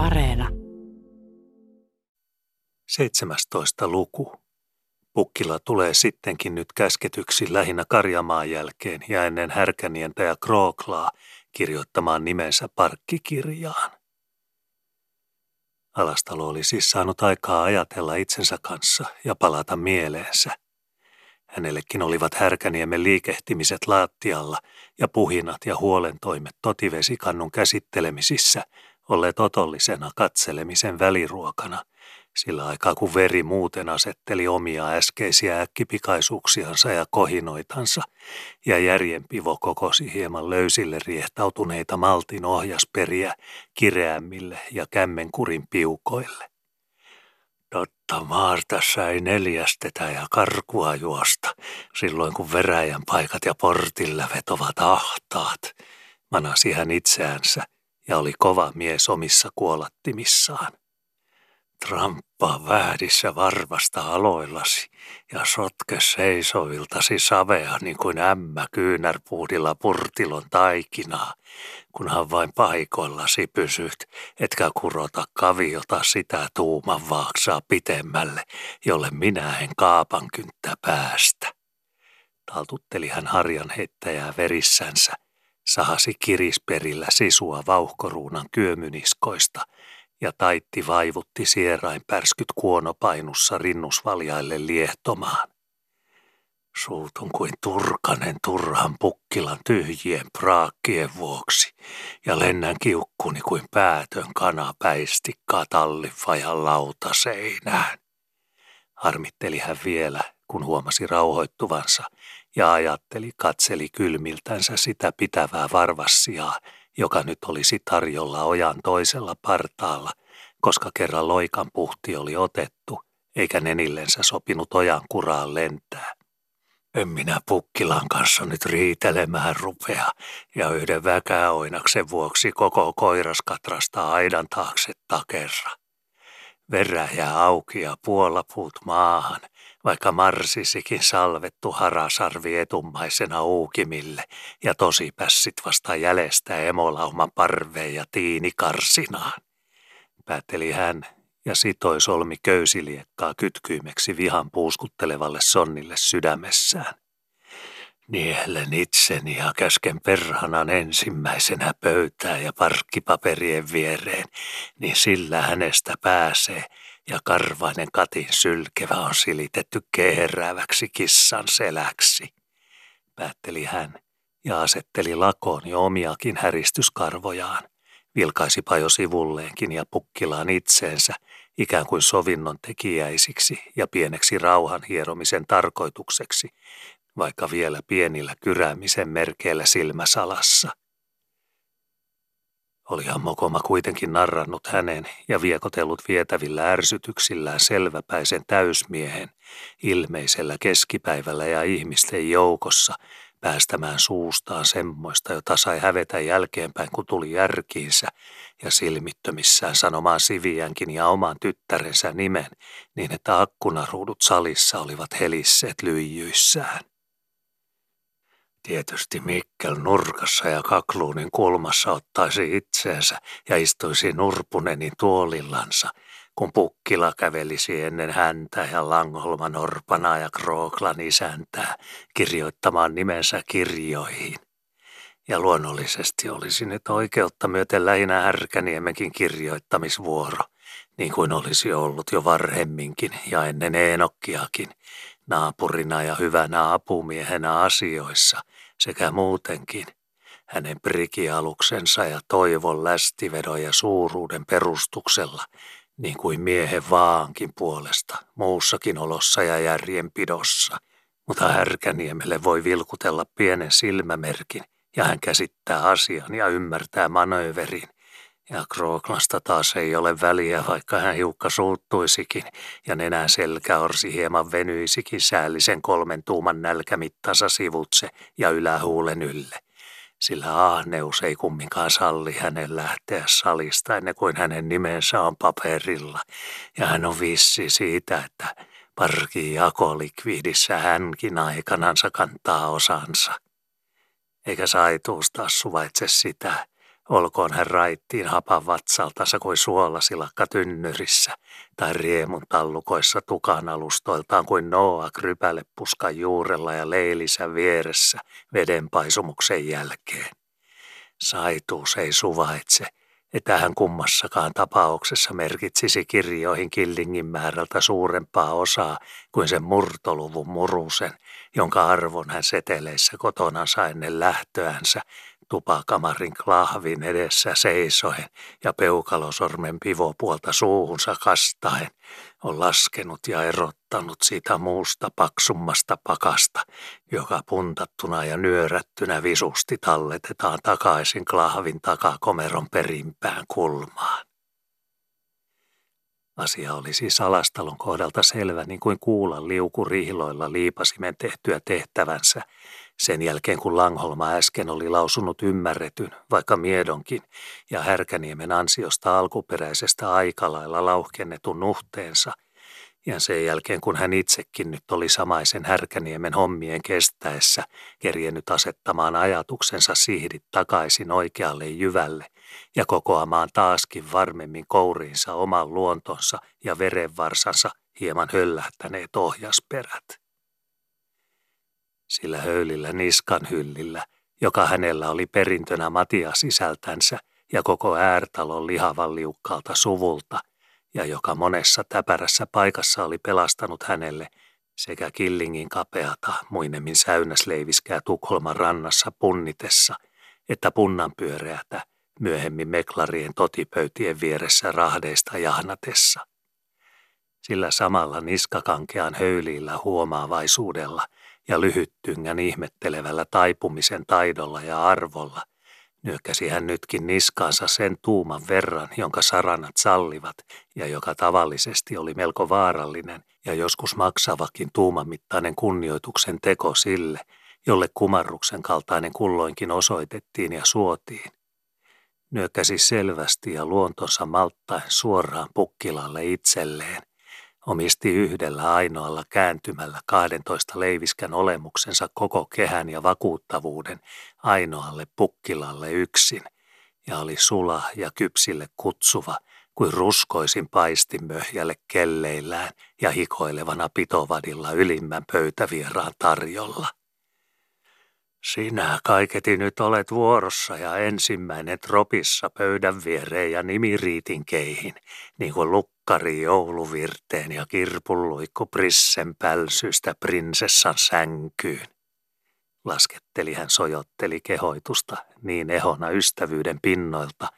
Areena. 17. luku. Pukkila tulee sittenkin nyt käsketyksi lähinnä Karjamaan jälkeen ja ennen Härkänientä ja Krooklaa kirjoittamaan nimensä parkkikirjaan. Alastalo oli siis saanut aikaa ajatella itsensä kanssa ja palata mieleensä. Hänellekin olivat Härkäniemen liikehtimiset laattialla ja puhinat ja huolentoimet totivesikannun käsittelemisissä olleet otollisena katselemisen väliruokana, sillä aikaa kun veri muuten asetteli omia äskeisiä äkkipikaisuuksiansa ja kohinoitansa, ja järjenpivo kokosi hieman löysille riehtautuneita maltin ohjasperiä kireämmille ja kämmenkurin piukoille. Totta maarta sai neljästetä ja karkua juosta, silloin kun veräjän paikat ja portilla vetovat ahtaat, manasi hän itseänsä ja oli kova mies omissa kuolattimissaan. Tramppaa vähdissä varvasta aloillasi ja sotke seisoviltasi savea niin kuin ämmä kyynärpuudilla purtilon taikinaa, kunhan vain paikoillasi pysyt, etkä kurota kaviota sitä tuuman vaaksaa pitemmälle, jolle minä en kaapan kynttä päästä. Taltutteli hän harjan heittäjää verissänsä, sahasi kirisperillä sisua vauhkoruunan kyömyniskoista – ja taitti vaivutti sierain pärskyt kuonopainussa rinnusvaljaille liehtomaan. Suutun kuin turkanen turhan pukkilan tyhjien praakkien vuoksi ja lennän kiukkuni kuin päätön kana päistikkaa tallifajan lautaseinään. Harmitteli hän vielä, kun huomasi rauhoittuvansa ja ajatteli katseli kylmiltänsä sitä pitävää varvassiaa, joka nyt olisi tarjolla ojan toisella partaalla, koska kerran loikan puhti oli otettu, eikä nenillensä sopinut ojan kuraan lentää. En minä Pukkilan kanssa nyt riitelemään rupea ja yhden väkäoinaksen vuoksi koko koiras katrasta aidan taakse takerra. Verä jää auki ja puolapuut maahan, vaikka marsisikin salvettu harasarvi etummaisena uukimille ja tosi pässit vasta jäljestä emolauman parveen ja tiini karsinaan. Päätteli hän ja sitoi solmi köysiliekkaa kytkyimeksi vihan puuskuttelevalle sonnille sydämessään. Niehlen itseni ja käsken perhanan ensimmäisenä pöytää ja parkkipaperien viereen, niin sillä hänestä pääsee – ja karvainen katin sylkevä on silitetty keherääväksi kissan seläksi, päätteli hän ja asetteli lakoon jo omiakin häristyskarvojaan, vilkaisipa jo sivulleenkin ja pukkilaan itseensä ikään kuin sovinnon tekijäisiksi ja pieneksi rauhan hieromisen tarkoitukseksi, vaikka vielä pienillä kyräämisen merkeillä silmäsalassa. Olihan Mokoma kuitenkin narrannut hänen ja viekotellut vietävillä ärsytyksillään selväpäisen täysmiehen ilmeisellä keskipäivällä ja ihmisten joukossa päästämään suustaan semmoista, jota sai hävetä jälkeenpäin, kun tuli järkiinsä ja silmittömissään sanomaan Siviänkin ja oman tyttärensä nimen, niin että akkunaruudut salissa olivat helisseet lyijyissään. Tietysti Mikkel nurkassa ja kakluunin kulmassa ottaisi itseensä ja istuisi nurpunenin tuolillansa, kun Pukkila kävelisi ennen häntä ja Langholman orpana ja Krooklan isäntää kirjoittamaan nimensä kirjoihin. Ja luonnollisesti olisi nyt oikeutta myöten lähinnä Härkäniemenkin kirjoittamisvuoro, niin kuin olisi ollut jo varhemminkin ja ennen Eenokkiakin, naapurina ja hyvänä apumiehenä asioissa sekä muutenkin hänen prikialuksensa ja toivon lästivedon ja suuruuden perustuksella, niin kuin miehen vaankin puolesta, muussakin olossa ja järjenpidossa. Mutta Härkäniemelle voi vilkutella pienen silmämerkin, ja hän käsittää asian ja ymmärtää manööverin, ja Krooklasta taas ei ole väliä, vaikka hän hiukka suuttuisikin ja nenän selkäorsi hieman venyisikin säällisen kolmen tuuman nälkämittansa sivutse ja ylähuulen ylle. Sillä ahneus ei kumminkaan salli hänen lähteä salista ennen kuin hänen nimensä on paperilla. Ja hän on vissi siitä, että parki jakolikviidissä hänkin aikanansa kantaa osansa. Eikä saituus taas suvaitse sitä, Olkoon hän raittiin hapan vatsaltansa kuin suolasilakka tynnyrissä tai riemun tallukoissa tukan alustoiltaan kuin Noa krypälepuskan juurella ja leilisä vieressä vedenpaisumuksen jälkeen. Saituus ei suvaitse, että hän kummassakaan tapauksessa merkitsisi kirjoihin Killingin määrältä suurempaa osaa kuin sen murtoluvun murusen, jonka arvon hän seteleissä kotonansa ennen lähtöänsä tupakamarin klahvin edessä seisoen ja peukalosormen pivopuolta suuhunsa kastaen on laskenut ja erottanut siitä muusta paksummasta pakasta, joka puntattuna ja nyörättynä visusti talletetaan takaisin klahvin takakomeron perimpään kulmaan. Asia oli siis alastalon kohdalta selvä, niin kuin kuulan liukurihloilla liipasimen tehtyä tehtävänsä, sen jälkeen kun Langholma äsken oli lausunut ymmärretyn, vaikka miedonkin, ja Härkäniemen ansiosta alkuperäisestä aikalailla lauhkennetun nuhteensa, ja sen jälkeen kun hän itsekin nyt oli samaisen Härkäniemen hommien kestäessä kerjennyt asettamaan ajatuksensa sihdit takaisin oikealle jyvälle ja kokoamaan taaskin varmemmin kouriinsa oman luontonsa ja verenvarsansa hieman höllähtäneet ohjasperät sillä höylillä niskan hyllillä, joka hänellä oli perintönä Matia sisältänsä ja koko äärtalon lihavan liukkaalta suvulta, ja joka monessa täpärässä paikassa oli pelastanut hänelle sekä Killingin kapeata, muinemmin säynäsleiviskää Tukholman rannassa punnitessa, että punnanpyöreätä, myöhemmin meklarien totipöytien vieressä rahdeista jahnatessa. Sillä samalla niskakankean höylillä huomaavaisuudella – ja lyhyttyngän ihmettelevällä taipumisen taidolla ja arvolla nyökkäsi hän nytkin niskaansa sen tuuman verran, jonka saranat sallivat ja joka tavallisesti oli melko vaarallinen ja joskus maksavakin tuumamittainen kunnioituksen teko sille, jolle kumarruksen kaltainen kulloinkin osoitettiin ja suotiin. Nyökkäsi selvästi ja luontonsa malttaen suoraan pukkilalle itselleen, omisti yhdellä ainoalla kääntymällä 12 leiviskän olemuksensa koko kehän ja vakuuttavuuden ainoalle pukkilalle yksin, ja oli sula ja kypsille kutsuva kuin ruskoisin paistimöhjälle kelleillään ja hikoilevana pitovadilla ylimmän pöytävieraan tarjolla. Sinä kaiketi nyt olet vuorossa ja ensimmäinen tropissa pöydän viereen ja nimiriitin keihin, niin kuin lukkari jouluvirteen ja kirpulluikku prissen pälsystä prinsessan sänkyyn. Lasketteli hän sojotteli kehoitusta niin ehona ystävyyden pinnoilta,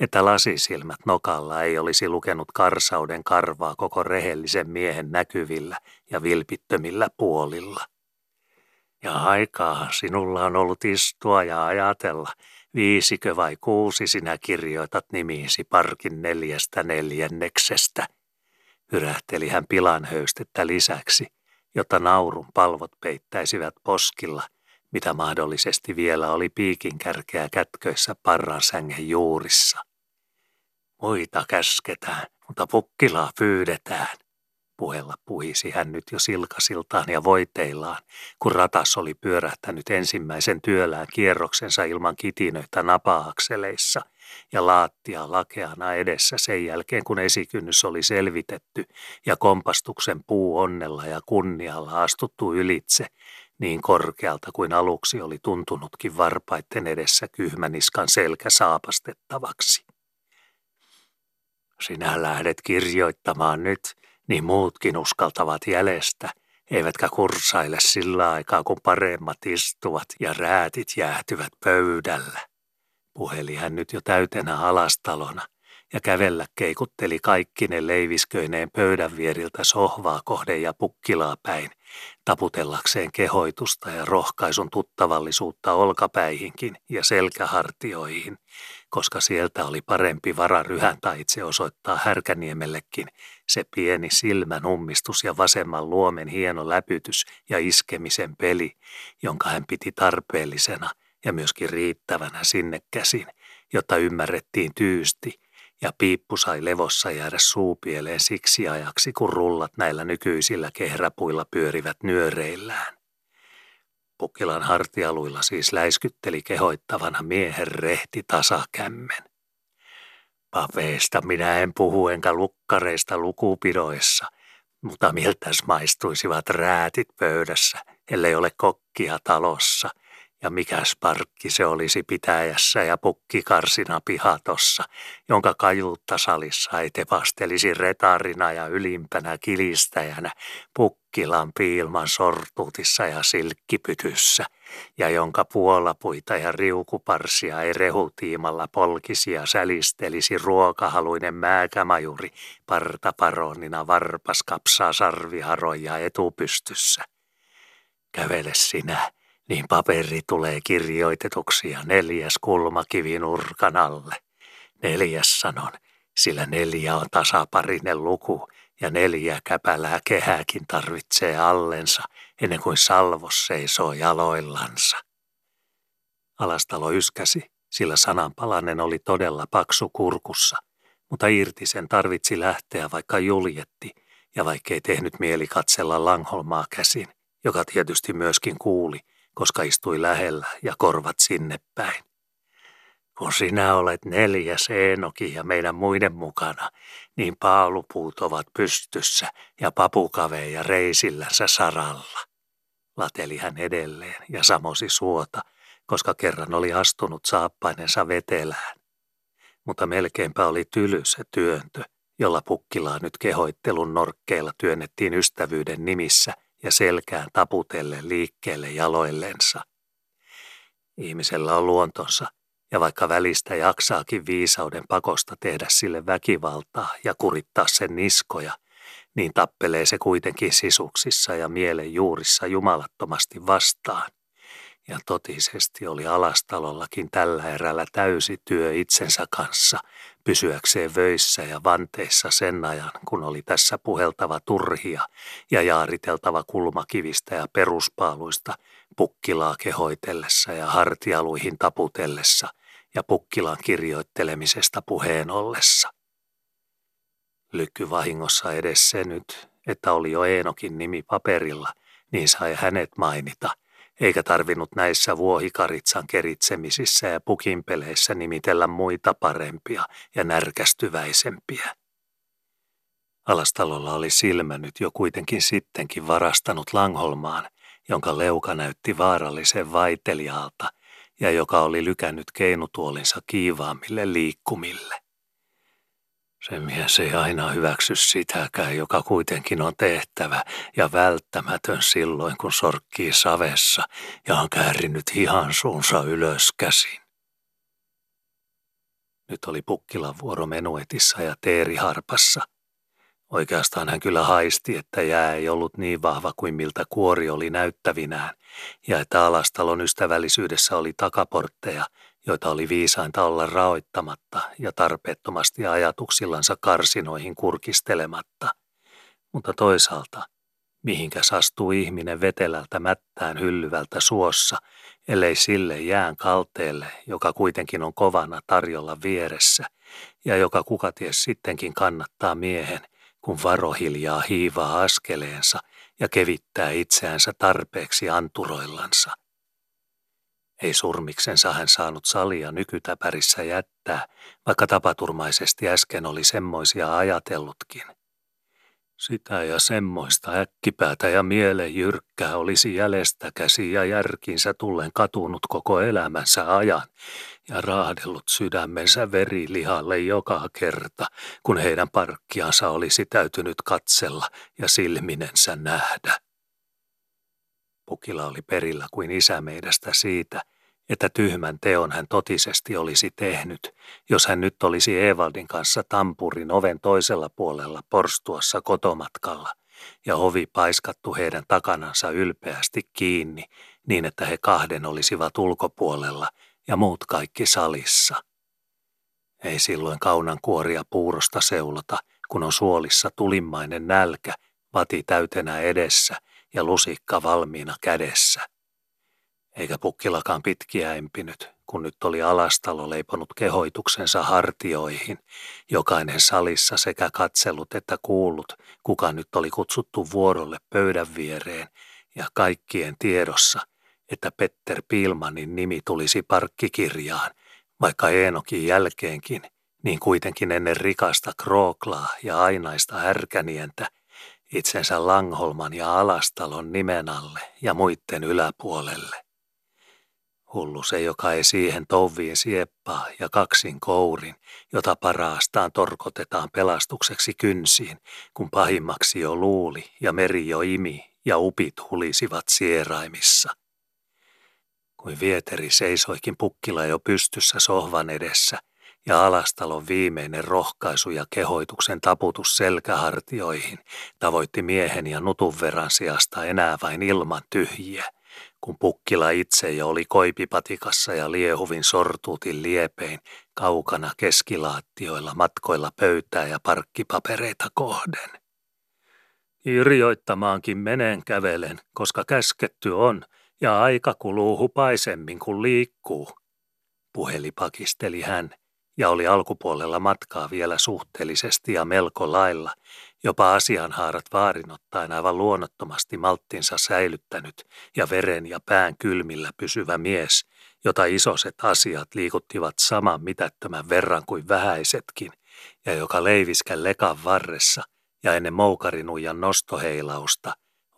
että lasisilmät nokalla ei olisi lukenut karsauden karvaa koko rehellisen miehen näkyvillä ja vilpittömillä puolilla. Ja aikaa sinulla on ollut istua ja ajatella, viisikö vai kuusi sinä kirjoitat nimiisi parkin neljästä neljänneksestä. Hyrähteli hän pilan höystettä lisäksi, jotta naurun palvot peittäisivät poskilla, mitä mahdollisesti vielä oli piikin kärkeä kätköissä parran sängen juurissa. Muita käsketään, mutta pukkilaa pyydetään. Puhella puhisi hän nyt jo silkasiltaan ja voiteillaan, kun ratas oli pyörähtänyt ensimmäisen työlään kierroksensa ilman kitinöitä napaakseleissa ja laattia lakeana edessä sen jälkeen, kun esikynnys oli selvitetty ja kompastuksen puu onnella ja kunnialla astuttu ylitse niin korkealta kuin aluksi oli tuntunutkin varpaitten edessä kyhmäniskan selkä saapastettavaksi. Sinä lähdet kirjoittamaan nyt, niin muutkin uskaltavat jäljestä, eivätkä kursaile sillä aikaa, kun paremmat istuvat ja räätit jäähtyvät pöydällä. Puheli hän nyt jo täytenä alastalona ja kävellä keikutteli kaikki ne leivisköineen pöydän vieriltä sohvaa kohden ja pukkilaa päin, taputellakseen kehoitusta ja rohkaisun tuttavallisuutta olkapäihinkin ja selkähartioihin, koska sieltä oli parempi vara ryhäntä itse osoittaa Härkäniemellekin se pieni silmän ummistus ja vasemman luomen hieno läpytys ja iskemisen peli, jonka hän piti tarpeellisena ja myöskin riittävänä sinne käsin, jotta ymmärrettiin tyysti ja piippu sai levossa jäädä suupieleen siksi ajaksi, kun rullat näillä nykyisillä kehräpuilla pyörivät nyöreillään. Pukkilan hartialuilla siis läiskytteli kehoittavana miehen rehti tasakämmen. Papeista minä en puhu enkä lukkareista lukupidoissa, mutta miltäs maistuisivat räätit pöydässä, ellei ole kokkia talossa – ja mikäs parkki se olisi pitäjässä ja pukkikarsina pihatossa, jonka kajuutta salissa ei tepastelisi retarina ja ylimpänä kilistäjänä pukkilan piilman sortutissa ja silkkipytyssä, ja jonka puolapuita ja riukuparsia ei rehutiimalla polkisi ja sälistelisi ruokahaluinen määkämajuri partaparonina varpas kapsaa sarviharoja etupystyssä. Kävele sinä, niin paperi tulee kirjoitetuksi ja neljäs kulmakivi nurkan alle. Neljäs sanon, sillä neljä on tasaparinen luku ja neljä käpälää kehääkin tarvitsee allensa ennen kuin salvos seisoo jaloillansa. Alastalo yskäsi, sillä sananpalanen oli todella paksu kurkussa, mutta irti sen tarvitsi lähteä vaikka juljetti ja vaikkei tehnyt mieli katsella Langholmaa käsin, joka tietysti myöskin kuuli – koska istui lähellä ja korvat sinne päin. Kun sinä olet neljäs Eenoki ja meidän muiden mukana, niin paalupuut ovat pystyssä ja papukaveja reisillänsä saralla. Lateli hän edelleen ja samosi suota, koska kerran oli astunut saappainensa vetelään. Mutta melkeinpä oli tyly se työntö, jolla pukkilaa nyt kehoittelun norkkeilla työnnettiin ystävyyden nimissä ja selkään taputelle liikkeelle jaloillensa. Ihmisellä on luontonsa, ja vaikka välistä jaksaakin viisauden pakosta tehdä sille väkivaltaa ja kurittaa sen niskoja, niin tappelee se kuitenkin sisuksissa ja mielen juurissa jumalattomasti vastaan. Ja totisesti oli alastalollakin tällä erällä täysi työ itsensä kanssa, pysyäkseen vöissä ja vanteissa sen ajan, kun oli tässä puheltava turhia ja jaariteltava kulmakivistä ja peruspaaluista pukkilaa kehoitellessa ja hartialuihin taputellessa ja pukkilan kirjoittelemisesta puheen ollessa. Lykky vahingossa edes se nyt, että oli jo Eenokin nimi paperilla, niin sai hänet mainita – eikä tarvinnut näissä vuohikaritsan keritsemisissä ja pukinpeleissä nimitellä muita parempia ja närkästyväisempiä. Alastalolla oli silmä nyt jo kuitenkin sittenkin varastanut Langholmaan, jonka leuka näytti vaarallisen vaiteliaalta ja joka oli lykännyt keinutuolinsa kiivaammille liikkumille. Se mies ei aina hyväksy sitäkään, joka kuitenkin on tehtävä ja välttämätön silloin, kun sorkkii savessa ja on käärinyt hihan suunsa ylös käsin. Nyt oli Pukkilan vuoro menuetissa ja Teeri harpassa. Oikeastaan hän kyllä haisti, että jää ei ollut niin vahva kuin miltä kuori oli näyttävinään, ja että alastalon ystävällisyydessä oli takaportteja, joita oli viisainta olla raoittamatta ja tarpeettomasti ajatuksillansa karsinoihin kurkistelematta. Mutta toisaalta, mihinkä astuu ihminen vetelältä mättään hyllyvältä suossa, ellei sille jään kalteelle, joka kuitenkin on kovana tarjolla vieressä, ja joka kukaties sittenkin kannattaa miehen, kun varohiljaa hiivaa askeleensa ja kevittää itseänsä tarpeeksi anturoillansa. Ei surmiksensa hän saanut salia nykytäpärissä jättää, vaikka tapaturmaisesti äsken oli semmoisia ajatellutkin. Sitä ja semmoista äkkipäätä ja mielen jyrkkää olisi jäljestä käsi ja järkinsä tullen katunut koko elämänsä ajan ja raahdellut sydämensä verilihalle joka kerta, kun heidän parkkiansa olisi täytynyt katsella ja silminensä nähdä. Pukila oli perillä kuin isämeidästä siitä, että tyhmän teon hän totisesti olisi tehnyt, jos hän nyt olisi Evaldin kanssa tampurin oven toisella puolella porstuassa kotomatkalla ja ovi paiskattu heidän takanansa ylpeästi kiinni niin, että he kahden olisivat ulkopuolella ja muut kaikki salissa. Ei silloin kaunan kuoria puurosta seulota, kun on suolissa tulimmainen nälkä, vati täytenä edessä ja lusikka valmiina kädessä eikä pukkilakaan pitkiä empinyt, kun nyt oli alastalo leiponut kehoituksensa hartioihin, jokainen salissa sekä katsellut että kuullut, kuka nyt oli kutsuttu vuorolle pöydän viereen, ja kaikkien tiedossa, että Petter Pilmanin nimi tulisi parkkikirjaan, vaikka Eenokin jälkeenkin, niin kuitenkin ennen rikasta Krooklaa ja ainaista härkänientä, itsensä Langholman ja Alastalon nimen alle ja muitten yläpuolelle. Hullu se, joka ei siihen toviin sieppaa ja kaksin kourin, jota paraastaan torkotetaan pelastukseksi kynsiin, kun pahimmaksi jo luuli ja meri jo imi ja upit hulisivat sieraimissa. Kuin vieteri seisoikin pukkila jo pystyssä sohvan edessä ja alastalon viimeinen rohkaisu ja kehoituksen taputus selkähartioihin tavoitti miehen ja nutun verran sijasta enää vain ilman tyhjiä – kun pukkila itse jo oli koipipatikassa ja liehuvin sortuutin liepein kaukana keskilaattioilla matkoilla pöytää ja parkkipapereita kohden. Irjoittamaankin menen kävelen, koska käsketty on, ja aika kuluu hupaisemmin kuin liikkuu. Puheli pakisteli hän, ja oli alkupuolella matkaa vielä suhteellisesti ja melko lailla, jopa asianhaarat vaarin ottaen aivan luonnottomasti malttinsa säilyttänyt ja veren ja pään kylmillä pysyvä mies, jota isoset asiat liikuttivat saman mitättömän verran kuin vähäisetkin, ja joka leiviskän lekan varressa ja ennen moukarinuijan nostoheilausta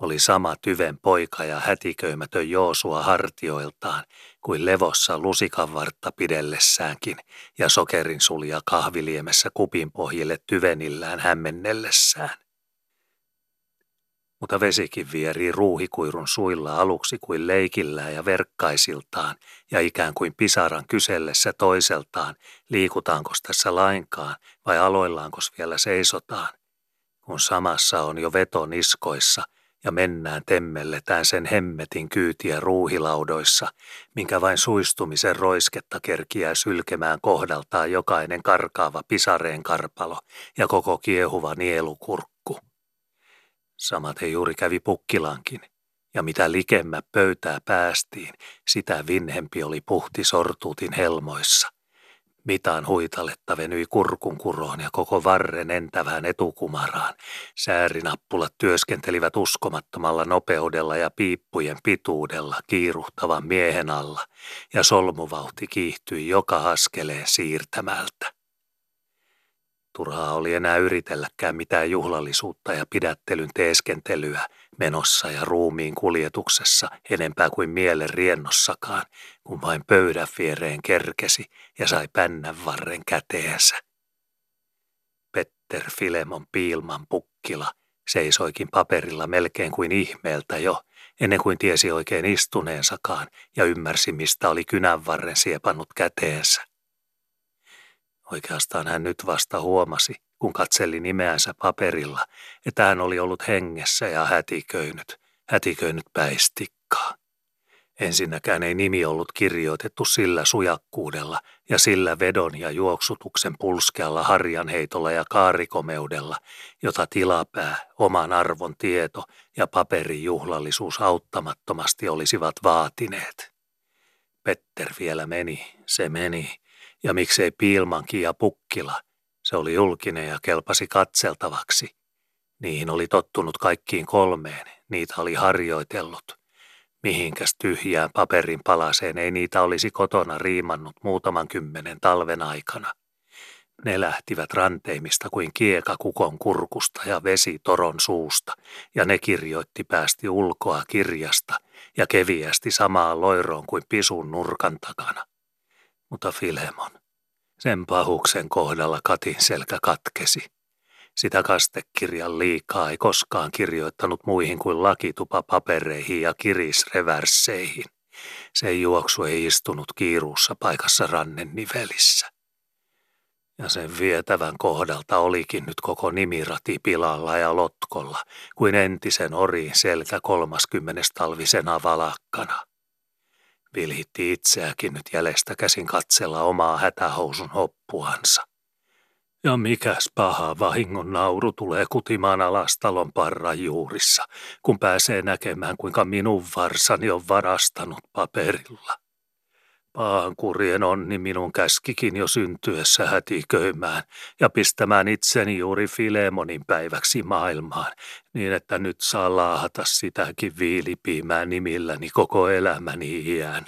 oli sama tyven poika ja hätiköimätön Joosua hartioiltaan kuin levossa lusikan vartta pidellessäänkin ja sokerin sulja kahviliemessä kupin pohjille tyvenillään hämmennellessään. Mutta vesikin vierii ruuhikuirun suilla aluksi kuin leikillään ja verkkaisiltaan ja ikään kuin pisaran kysellessä toiseltaan, liikutaanko tässä lainkaan vai aloillaankos vielä seisotaan, kun samassa on jo veto niskoissa – ja mennään temmelletään sen hemmetin kyytiä ruuhilaudoissa, minkä vain suistumisen roisketta kerkiää sylkemään kohdaltaan jokainen karkaava pisareen karpalo ja koko kiehuva nielukurkku. Samaten juuri kävi pukkilankin, ja mitä likemmä pöytää päästiin, sitä vinhempi oli puhti sortuutin helmoissa. Mitaan huitaletta venyi kurkun kuroon ja koko varren entävään etukumaraan. Säärinappulat työskentelivät uskomattomalla nopeudella ja piippujen pituudella kiiruhtavan miehen alla, ja solmuvauhti kiihtyi joka askeleen siirtämältä. Turhaa oli enää yritelläkään mitään juhlallisuutta ja pidättelyn teeskentelyä menossa ja ruumiin kuljetuksessa enempää kuin mielen riennossakaan, kun vain pöydän viereen kerkesi ja sai pännän varren käteensä. Petter Filemon Piilman pukkila seisoikin paperilla melkein kuin ihmeeltä jo, ennen kuin tiesi oikein istuneensakaan ja ymmärsi, mistä oli kynänvarren siepannut käteensä. Oikeastaan hän nyt vasta huomasi, kun katseli nimeänsä paperilla, että hän oli ollut hengessä ja hätiköinyt, hätiköinyt päistikkaa. Ensinnäkään ei nimi ollut kirjoitettu sillä sujakkuudella ja sillä vedon ja juoksutuksen pulskealla harjanheitolla ja kaarikomeudella, jota tilapää, oman arvon tieto ja paperijuhlallisuus auttamattomasti olisivat vaatineet. Petter vielä meni, se meni, ja miksei Piilmankin ja Pukkila, se oli julkinen ja kelpasi katseltavaksi. Niihin oli tottunut kaikkiin kolmeen, niitä oli harjoitellut. Mihinkäs tyhjään paperin palaseen ei niitä olisi kotona riimannut muutaman kymmenen talven aikana. Ne lähtivät ranteimista kuin kieka kukon kurkusta ja vesi toron suusta, ja ne kirjoitti päästi ulkoa kirjasta ja keviästi samaan loiroon kuin pisun nurkan takana mutta Filemon. Sen pahuksen kohdalla Katin selkä katkesi. Sitä kastekirjan liikaa ei koskaan kirjoittanut muihin kuin lakitupapapereihin ja kirisreversseihin. Sen juoksu ei istunut kiiruussa paikassa rannen nivelissä. Ja sen vietävän kohdalta olikin nyt koko nimirati pilalla ja lotkolla, kuin entisen oriin selkä kolmaskymmenes talvisena valakkana. Vilhitti itseäkin nyt jäljestä käsin katsella omaa hätähousun hoppuansa. Ja mikäs paha vahingon nauru tulee kutimaan alas talon parran juurissa, kun pääsee näkemään, kuinka minun varsani on varastanut paperilla. Paankurien onni minun käskikin jo syntyessä hätiköimään ja pistämään itseni juuri Filemonin päiväksi maailmaan, niin että nyt saa laahata sitäkin viilipiimää nimilläni koko elämäni iän.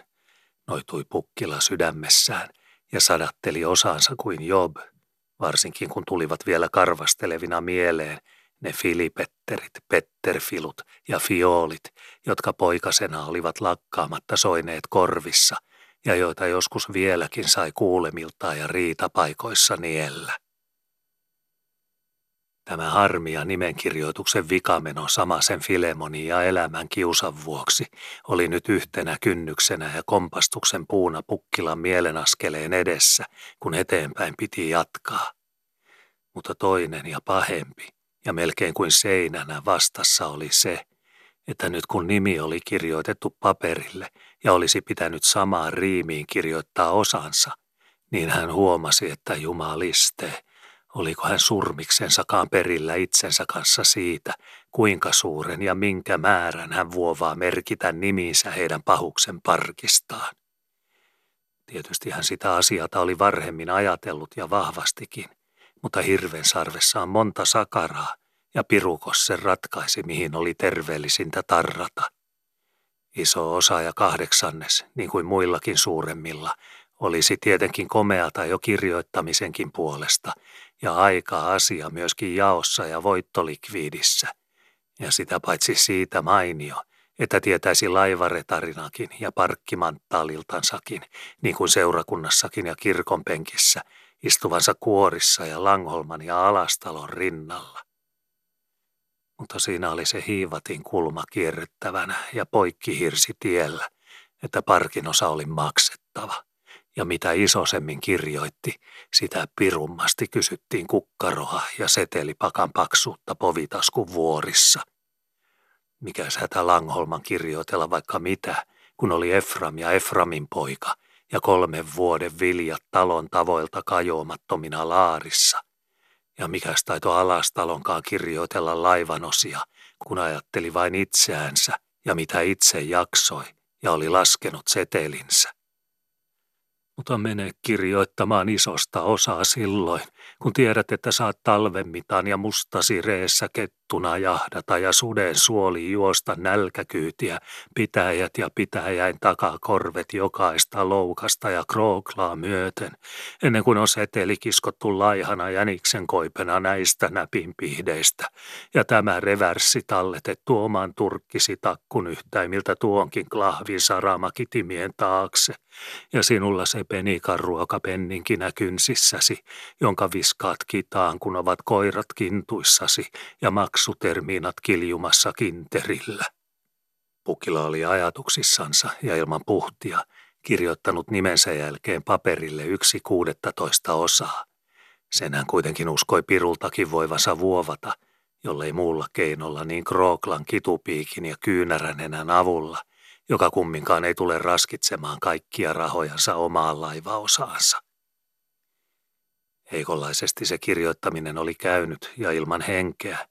Noitui pukkila sydämessään ja sadatteli osaansa kuin Job, varsinkin kun tulivat vielä karvastelevina mieleen ne filipetterit, petterfilut ja fiolit, jotka poikasena olivat lakkaamatta soineet korvissa – ja joita joskus vieläkin sai kuulemiltaan ja riitapaikoissa niellä. Tämä harmi ja nimenkirjoituksen vikameno samasen Filemonin ja elämän kiusan vuoksi oli nyt yhtenä kynnyksenä ja kompastuksen puuna pukkilan mielenaskeleen edessä, kun eteenpäin piti jatkaa. Mutta toinen ja pahempi ja melkein kuin seinänä vastassa oli se, että nyt kun nimi oli kirjoitettu paperille ja olisi pitänyt samaan riimiin kirjoittaa osansa, niin hän huomasi, että jumaliste, oliko hän surmiksensakaan perillä itsensä kanssa siitä, kuinka suuren ja minkä määrän hän vuovaa merkitä nimiinsä heidän pahuksen parkistaan. Tietysti hän sitä asiata oli varhemmin ajatellut ja vahvastikin, mutta hirven sarvessa on monta sakaraa – ja pirukos sen ratkaisi, mihin oli terveellisintä tarrata. Iso osa ja kahdeksannes, niin kuin muillakin suuremmilla, olisi tietenkin komeata jo kirjoittamisenkin puolesta ja aika asia myöskin jaossa ja voittolikviidissä. Ja sitä paitsi siitä mainio, että tietäisi laivaretarinakin ja parkkimanttaaliltansakin, niin kuin seurakunnassakin ja kirkonpenkissä, istuvansa kuorissa ja Langholman ja Alastalon rinnalla mutta siinä oli se hiivatin kulma kierrettävänä ja poikkihirsi tiellä, että parkin osa oli maksettava. Ja mitä isosemmin kirjoitti, sitä pirummasti kysyttiin kukkaroha ja setelipakan paksuutta povitaskun vuorissa. Mikä hätä Langholman kirjoitella vaikka mitä, kun oli Efram ja Eframin poika ja kolmen vuoden viljat talon tavoilta kajoamattomina laarissa – ja mikäs taito alastalonkaan kirjoitella laivanosia, kun ajatteli vain itseänsä ja mitä itse jaksoi ja oli laskenut setelinsä. Mutta mene kirjoittamaan isosta osaa silloin, kun tiedät, että saat talven mitan ja mustasi reessä kettuna jahdata ja suden suoli juosta nälkäkyytiä, pitäjät ja pitäjäin takakorvet jokaista loukasta ja krooklaa myöten, ennen kuin on seteli kiskottu laihana jäniksen koipena näistä näpinpihdeistä, ja tämä reverssi talletettu oman turkkisi takkun yhtäimiltä tuonkin klahvin saramakitimien taakse, ja sinulla se penikan ruokapenninkinä kynsissäsi, jonka viskaat kitaan, kun ovat koirat kintuissasi ja maksutermiinat kiljumassa kinterillä. Pukila oli ajatuksissansa ja ilman puhtia kirjoittanut nimensä jälkeen paperille yksi kuudettatoista osaa. Sen hän kuitenkin uskoi pirultakin voivansa vuovata, jollei muulla keinolla niin Krooklan kitupiikin ja kyynärän enää avulla, joka kumminkaan ei tule raskitsemaan kaikkia rahojansa omaan laivaosaansa. Heikonlaisesti se kirjoittaminen oli käynyt ja ilman henkeä,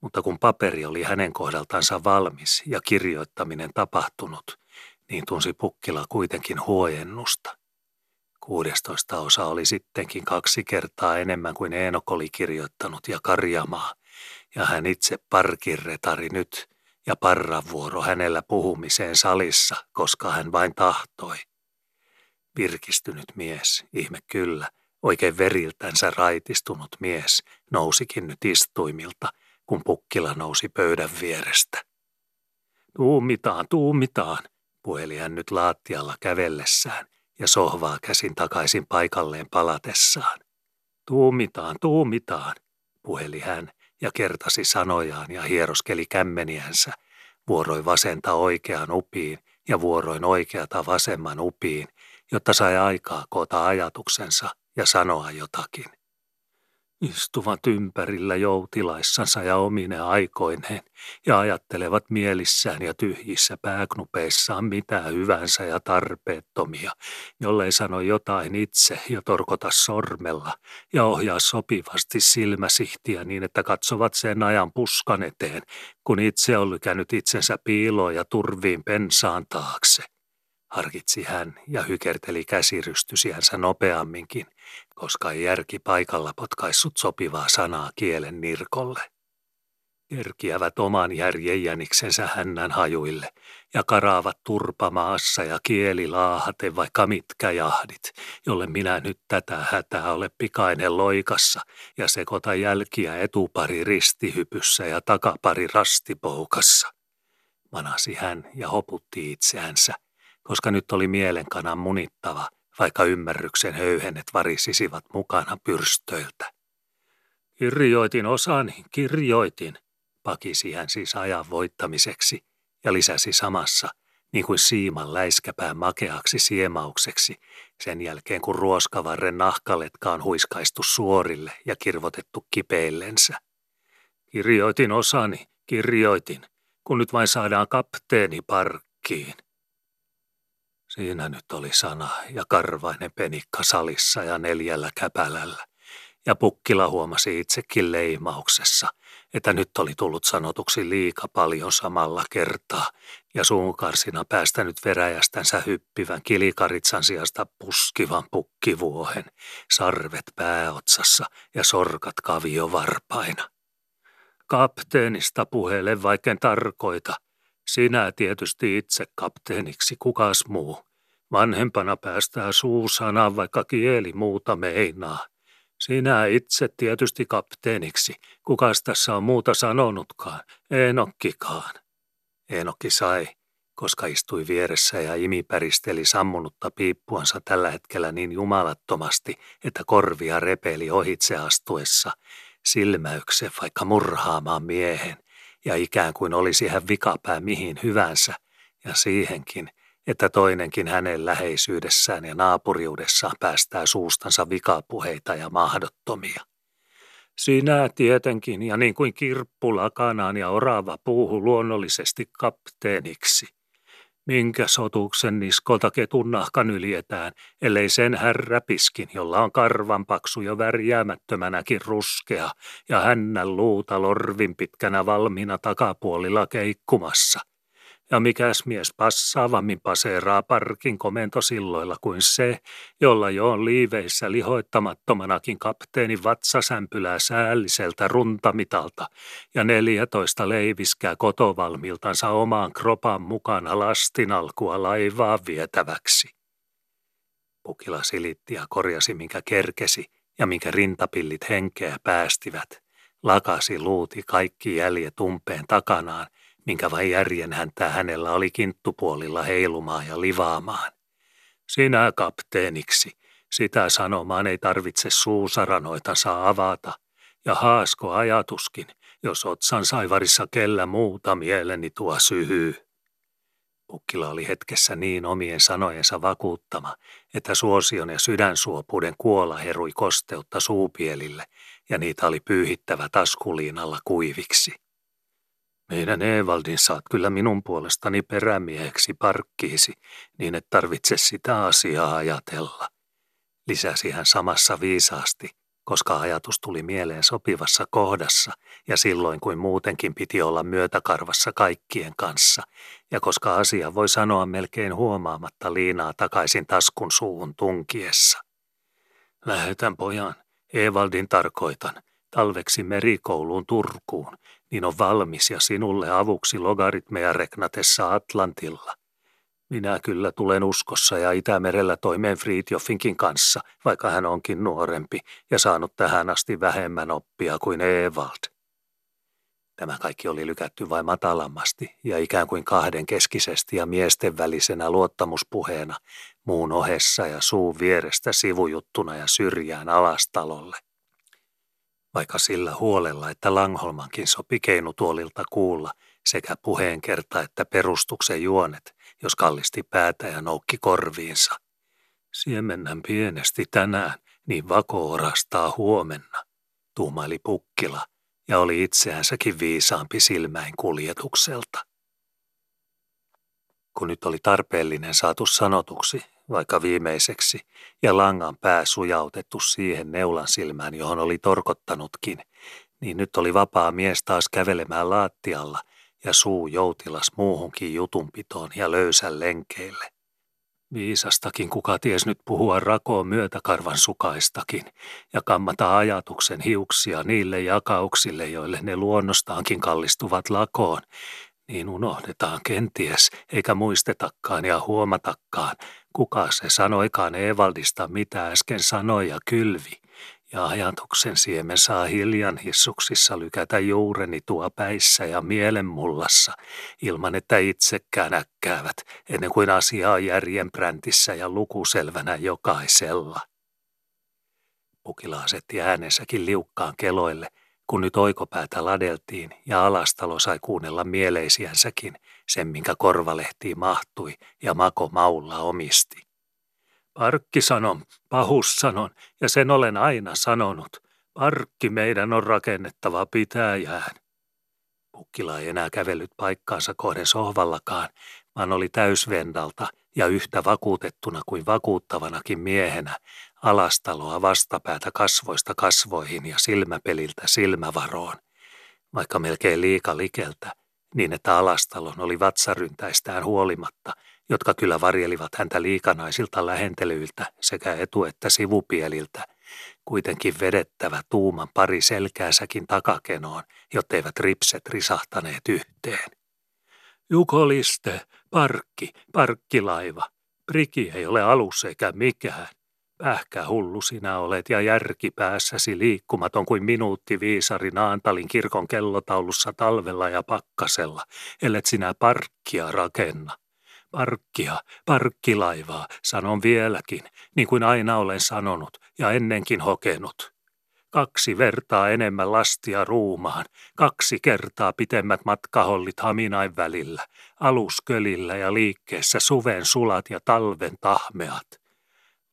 mutta kun paperi oli hänen kohdaltansa valmis ja kirjoittaminen tapahtunut, niin tunsi Pukkila kuitenkin huojennusta. Kuudestoista osa oli sittenkin kaksi kertaa enemmän kuin Eenok oli kirjoittanut ja Karjamaa, ja hän itse parkirretari nyt ja parravuoro hänellä puhumiseen salissa, koska hän vain tahtoi. Virkistynyt mies, ihme kyllä, Oikein veriltänsä raitistunut mies nousikin nyt istuimilta, kun pukkila nousi pöydän vierestä. Tuumitaan, tuumitaan, puheli hän nyt laattialla kävellessään ja sohvaa käsin takaisin paikalleen palatessaan. Tuumitaan, tuumitaan, puheli hän ja kertasi sanojaan ja hieroskeli kämmeniänsä, vuoroi vasenta oikeaan upiin ja vuoroin oikeata vasemman upiin, jotta sai aikaa koota ajatuksensa ja sanoa jotakin. Istuvat ympärillä joutilaissansa ja omine aikoineen ja ajattelevat mielissään ja tyhjissä pääknupeissaan mitä hyvänsä ja tarpeettomia, jollei sano jotain itse ja torkota sormella ja ohjaa sopivasti silmäsihtiä niin, että katsovat sen ajan puskan eteen, kun itse on lykännyt itsensä piiloon ja turviin pensaan taakse. Harkitsi hän ja hykerteli käsirystysiänsä nopeamminkin, koska ei järki paikalla potkaissut sopivaa sanaa kielen nirkolle. Kerkiävät oman järjejäniksensä hännän hajuille ja karaavat turpamaassa ja kieli laahate vaikka mitkä jahdit, jolle minä nyt tätä hätää ole pikainen loikassa ja sekoita jälkiä etupari ristihypyssä ja takapari rastipoukassa. Manasi hän ja hoputti itseänsä, koska nyt oli mielenkanan munittava, vaikka ymmärryksen höyhenet varisisivat mukana pyrstöiltä. Kirjoitin osani, kirjoitin, pakisi hän siis ajan voittamiseksi ja lisäsi samassa, niin kuin siiman läiskäpään makeaksi siemaukseksi, sen jälkeen kun ruoskavarren nahkaletka on huiskaistu suorille ja kirvotettu kipeillensä. Kirjoitin osani, kirjoitin, kun nyt vain saadaan kapteeni parkkiin. Siinä nyt oli sana ja karvainen penikka salissa ja neljällä käpälällä. Ja Pukkila huomasi itsekin leimauksessa, että nyt oli tullut sanotuksi liika paljon samalla kertaa, ja suunkarsina päästänyt veräjästänsä hyppivän kilikaritsan sijasta puskivan pukkivuohen, sarvet pääotsassa ja sorkat kaviovarpaina. Kapteenista puhele vaikken tarkoita. Sinä tietysti itse kapteeniksi, kukas muu. Vanhempana päästää suusana, vaikka kieli muuta meinaa. Sinä itse tietysti kapteeniksi. Kukas tässä on muuta sanonutkaan? Enokkikaan. Enokki sai, koska istui vieressä ja imipäristeli sammunutta piippuansa tällä hetkellä niin jumalattomasti, että korvia repeli ohitse astuessa, silmäyksen vaikka murhaamaan miehen, ja ikään kuin olisi hän vikapää mihin hyvänsä, ja siihenkin, että toinenkin hänen läheisyydessään ja naapuriudessaan päästää suustansa vikapuheita ja mahdottomia. Sinä tietenkin, ja niin kuin kirppu lakanaan ja orava puuhu luonnollisesti kapteeniksi – Minkä sotuksen niskolta ketun nahkan yljetään, ellei sen härräpiskin, jolla on karvan paksu jo värjäämättömänäkin ruskea ja hännän luuta lorvin pitkänä valmiina takapuolilla keikkumassa. Ja mikäs mies passaavammin paseeraa parkin komentosilloilla kuin se, jolla jo on liiveissä lihoittamattomanakin kapteenin vatsasämpylää säälliseltä runtamitalta ja neljätoista leiviskää kotovalmiltansa omaan kropan mukana lastinalkua laivaa vietäväksi. Pukila silitti ja korjasi minkä kerkesi ja minkä rintapillit henkeä päästivät. Lakasi luuti kaikki jäljet umpeen takanaan minkä vain järjen häntä hänellä oli kinttupuolilla heilumaan ja livaamaan. Sinä kapteeniksi, sitä sanomaan ei tarvitse suusaranoita saa avata, ja haasko ajatuskin, jos otsan saivarissa kellä muuta mieleni tuo syhyy. Pukkila oli hetkessä niin omien sanojensa vakuuttama, että suosion ja sydänsuopuuden kuola herui kosteutta suupielille, ja niitä oli pyyhittävä taskuliinalla kuiviksi. Meidän Evaldin saat kyllä minun puolestani perämieheksi parkkiisi, niin et tarvitse sitä asiaa ajatella. Lisäsi hän samassa viisaasti, koska ajatus tuli mieleen sopivassa kohdassa ja silloin kuin muutenkin piti olla myötäkarvassa kaikkien kanssa, ja koska asia voi sanoa melkein huomaamatta liinaa takaisin taskun suuhun tunkiessa. Lähetän pojan, Evaldin tarkoitan, talveksi merikouluun Turkuun, niin on valmis ja sinulle avuksi logaritmeja reknatessa Atlantilla. Minä kyllä tulen uskossa ja Itämerellä toimeen Friedjoffinkin kanssa, vaikka hän onkin nuorempi ja saanut tähän asti vähemmän oppia kuin Evald. Tämä kaikki oli lykätty vain matalammasti ja ikään kuin kahden keskisesti ja miesten välisenä luottamuspuheena muun ohessa ja suun vierestä sivujuttuna ja syrjään alastalolle vaikka sillä huolella, että Langholmankin sopi keinutuolilta kuulla sekä puheenkerta että perustuksen juonet, jos kallisti päätä ja noukki korviinsa. Siemennän pienesti tänään, niin vako orastaa huomenna, tuumaili Pukkila ja oli itseänsäkin viisaampi silmäin kuljetukselta. Kun nyt oli tarpeellinen saatu sanotuksi, vaikka viimeiseksi, ja langan pää sujautettu siihen neulan silmään, johon oli torkottanutkin, niin nyt oli vapaa mies taas kävelemään laattialla ja suu joutilas muuhunkin jutunpitoon ja löysän lenkeille. Viisastakin kuka ties nyt puhua rakoon myötäkarvan sukaistakin ja kammata ajatuksen hiuksia niille jakauksille, joille ne luonnostaankin kallistuvat lakoon, niin unohdetaan kenties, eikä muistetakaan ja huomatakaan, kuka se sanoikaan Evaldista, mitä äsken sanoi ja kylvi, ja ajatuksen siemen saa hiljan hissuksissa lykätä juureni tuo päissä ja mielenmullassa, ilman että itsekään äkkäävät, ennen kuin asia on järjen ja lukuselvänä jokaisella. Pukila asetti äänensäkin liukkaan keloille, kun nyt oikopäätä ladeltiin ja alastalo sai kuunnella mieleisiänsäkin, sen minkä korvalehtiin mahtui ja mako maulla omisti. Parkki sanon, pahus sanon, ja sen olen aina sanonut. Parkki meidän on rakennettava pitäjään. Pukkila ei enää kävellyt paikkaansa kohden sohvallakaan, vaan oli täysvendalta ja yhtä vakuutettuna kuin vakuuttavanakin miehenä alastaloa vastapäätä kasvoista kasvoihin ja silmäpeliltä silmävaroon, vaikka melkein liika likeltä, niin että alastalon oli vatsaryntäistään huolimatta – jotka kyllä varjelivat häntä liikanaisilta lähentelyiltä sekä etu- että sivupieliltä, kuitenkin vedettävä tuuman pari selkäänsäkin takakenoon, jotteivät ripset risahtaneet yhteen. Jukoliste, parkki, parkkilaiva. Priki ei ole alus eikä mikään. Pähkä hullu sinä olet ja järki päässäsi liikkumaton kuin minuutti viisari Naantalin kirkon kellotaulussa talvella ja pakkasella, ellet sinä parkkia rakenna. Parkkia, parkkilaivaa, sanon vieläkin, niin kuin aina olen sanonut ja ennenkin hokenut. Kaksi vertaa enemmän lastia ruumaan, kaksi kertaa pitemmät matkahollit haminain välillä, aluskölillä ja liikkeessä suven sulat ja talven tahmeat.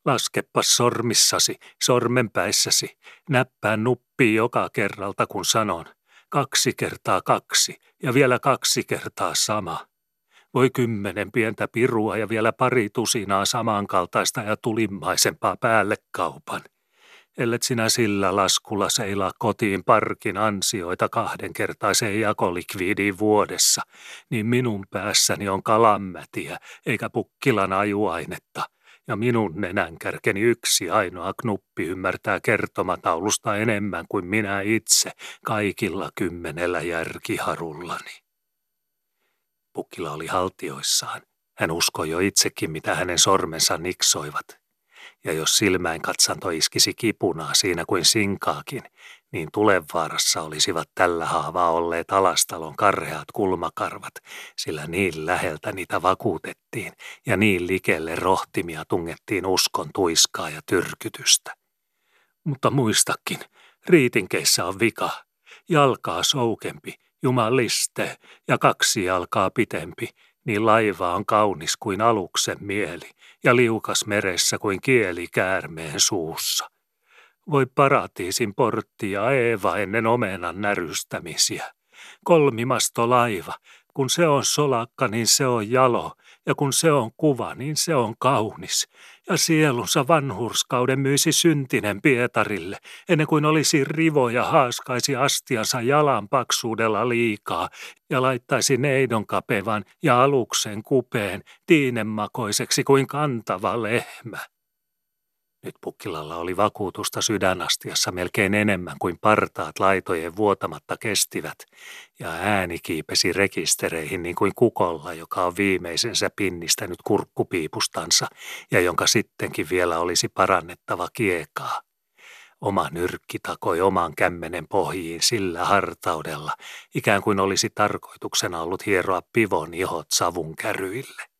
Laskepa sormissasi, sormenpäissäsi, näppää nuppi joka kerralta kun sanon, kaksi kertaa kaksi ja vielä kaksi kertaa sama. Voi kymmenen pientä pirua ja vielä pari tusinaa samankaltaista ja tulimmaisempaa päälle kaupan. Ellet sinä sillä laskulla seilaa kotiin parkin ansioita kahdenkertaiseen jakolikviidiin vuodessa, niin minun päässäni on kalammätiä eikä pukkilan ajuainetta – ja minun nenänkärkeni yksi ainoa knuppi ymmärtää kertomataulusta enemmän kuin minä itse kaikilla kymmenellä järkiharullani. Pukkila oli haltioissaan. Hän uskoi jo itsekin, mitä hänen sormensa niksoivat. Ja jos silmäin katsanto iskisi kipunaa siinä kuin sinkaakin, niin tulevaarassa olisivat tällä haavaa olleet alastalon karheat kulmakarvat, sillä niin läheltä niitä vakuutettiin ja niin likelle rohtimia tungettiin uskon tuiskaa ja tyrkytystä. Mutta muistakin, riitinkeissä on vika, jalkaa soukempi jumaliste ja kaksi jalkaa pitempi, niin laiva on kaunis kuin aluksen mieli ja liukas meressä kuin kieli käärmeen suussa. Voi paratiisin portti ja Eeva ennen omenan närystämisiä. Kolmimasto laiva, kun se on solakka, niin se on jalo, ja kun se on kuva, niin se on kaunis. Ja sielunsa vanhurskauden myisi syntinen Pietarille, ennen kuin olisi rivo ja haaskaisi astiansa jalan paksuudella liikaa, ja laittaisi neidon kapevan ja aluksen kupeen tiinemakoiseksi kuin kantava lehmä. Nyt Pukkilalla oli vakuutusta sydänastiassa melkein enemmän kuin partaat laitojen vuotamatta kestivät, ja ääni kiipesi rekistereihin niin kuin kukolla, joka on viimeisensä pinnistänyt kurkkupiipustansa ja jonka sittenkin vielä olisi parannettava kiekaa. Oma nyrkki takoi oman kämmenen pohjiin sillä hartaudella, ikään kuin olisi tarkoituksena ollut hieroa pivon ihot savun käryille.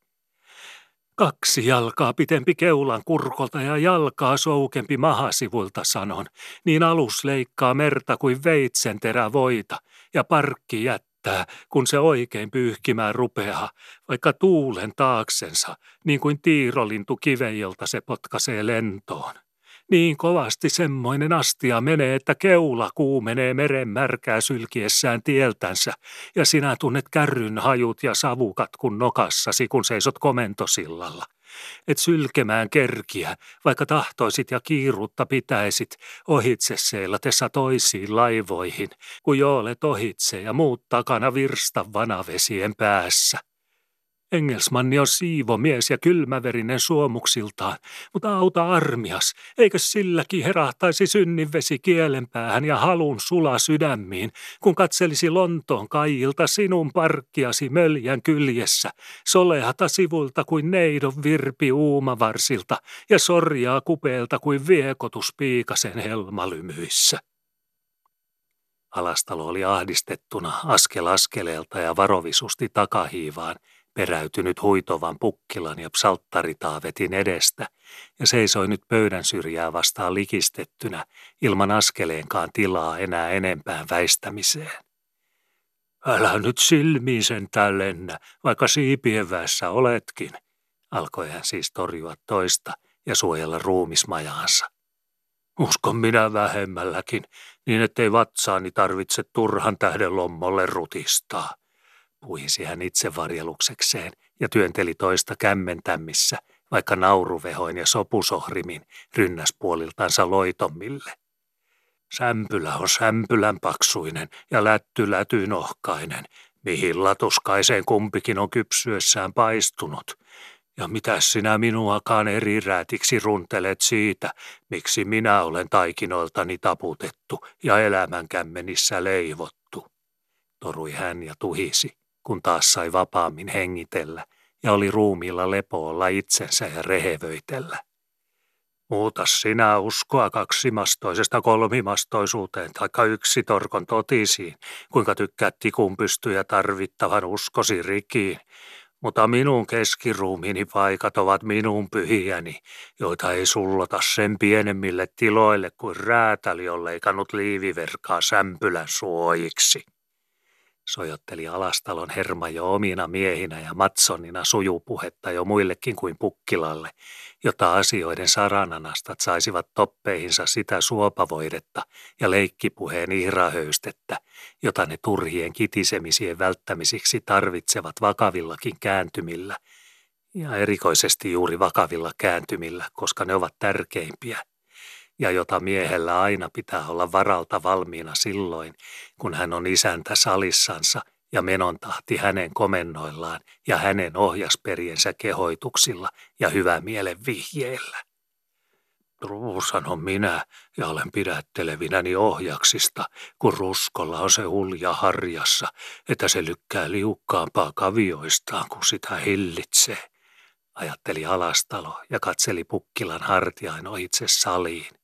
Kaksi jalkaa pitempi keulan kurkolta ja jalkaa soukempi mahasivuilta sanon, niin alus leikkaa merta kuin veitsen terä voita ja parkki jättää, kun se oikein pyyhkimään rupeaa, vaikka tuulen taaksensa, niin kuin tiirolintu kivejolta se potkaisee lentoon. Niin kovasti semmoinen astia menee, että keula kuumenee meren märkää sylkiessään tieltänsä, ja sinä tunnet kärryn hajut ja savukat kun nokassasi, kun seisot komentosillalla. Et sylkemään kerkiä, vaikka tahtoisit ja kiiruutta pitäisit, ohitse seilatessa toisiin laivoihin, kun joolet ohitse ja muut takana virsta vanavesien päässä. Engelsmanni on siivomies ja kylmäverinen suomuksiltaan, mutta auta armias, eikö silläkin herahtaisi synninvesi kielenpäähän ja halun sula sydämiin, kun katselisi Lontoon kaijilta sinun parkkiasi möljän kyljessä, solehata sivulta kuin neidon virpi uumavarsilta ja sorjaa kupeelta kuin viekotus piikasen helmalymyissä. Alastalo oli ahdistettuna askel askeleelta ja varovisusti takahiivaan, peräytynyt huitovan pukkilan ja psalttaritaavetin edestä ja seisoi nyt pöydän syrjää vastaan likistettynä ilman askeleenkaan tilaa enää enempään väistämiseen. Älä nyt silmiin sen tällennä, vaikka siipien väessä oletkin, alkoi hän siis torjua toista ja suojella ruumismajaansa. Uskon minä vähemmälläkin, niin ettei vatsaani tarvitse turhan tähden lommolle rutistaa puhisi hän itsevarjeluksekseen ja työnteli toista kämmentämissä, vaikka nauruvehoin ja sopusohrimin rynnäspuoliltansa loitommille. Sämpylä on sämpylän paksuinen ja lätty lätyn ohkainen, mihin latuskaiseen kumpikin on kypsyessään paistunut. Ja mitä sinä minuakaan eri räätiksi runtelet siitä, miksi minä olen taikinoiltani taputettu ja elämänkämmenissä leivottu? Torui hän ja tuhisi kun taas sai vapaammin hengitellä ja oli ruumiilla lepoolla itsensä ja rehevöitellä. Muuta sinä uskoa kaksimastoisesta kolmimastoisuuteen taikka torkon totisiin, kuinka tykkäät tikun pystyä tarvittavan uskosi rikiin, mutta minun keskiruumini paikat ovat minun pyhiäni, joita ei sullota sen pienemmille tiloille kuin räätäli on leikannut liiviverkaa sämpylän suojiksi sojotteli Alastalon herma jo omina miehinä ja Matsonina sujupuhetta jo muillekin kuin Pukkilalle, jotta asioiden sarananastat saisivat toppeihinsa sitä suopavoidetta ja leikkipuheen ihrahöystettä, jota ne turhien kitisemisien välttämisiksi tarvitsevat vakavillakin kääntymillä, ja erikoisesti juuri vakavilla kääntymillä, koska ne ovat tärkeimpiä – ja jota miehellä aina pitää olla varalta valmiina silloin, kun hän on isäntä salissansa ja menon tahti hänen komennoillaan ja hänen ohjasperiensä kehoituksilla ja hyvä mielen vihjeillä. Truu sanon minä ja olen pidättelevinäni ohjaksista, kun ruskolla on se hulja harjassa, että se lykkää liukkaampaa kavioistaan, kun sitä hillitsee ajatteli Alastalo ja katseli Pukkilan hartiain ohitse saliin.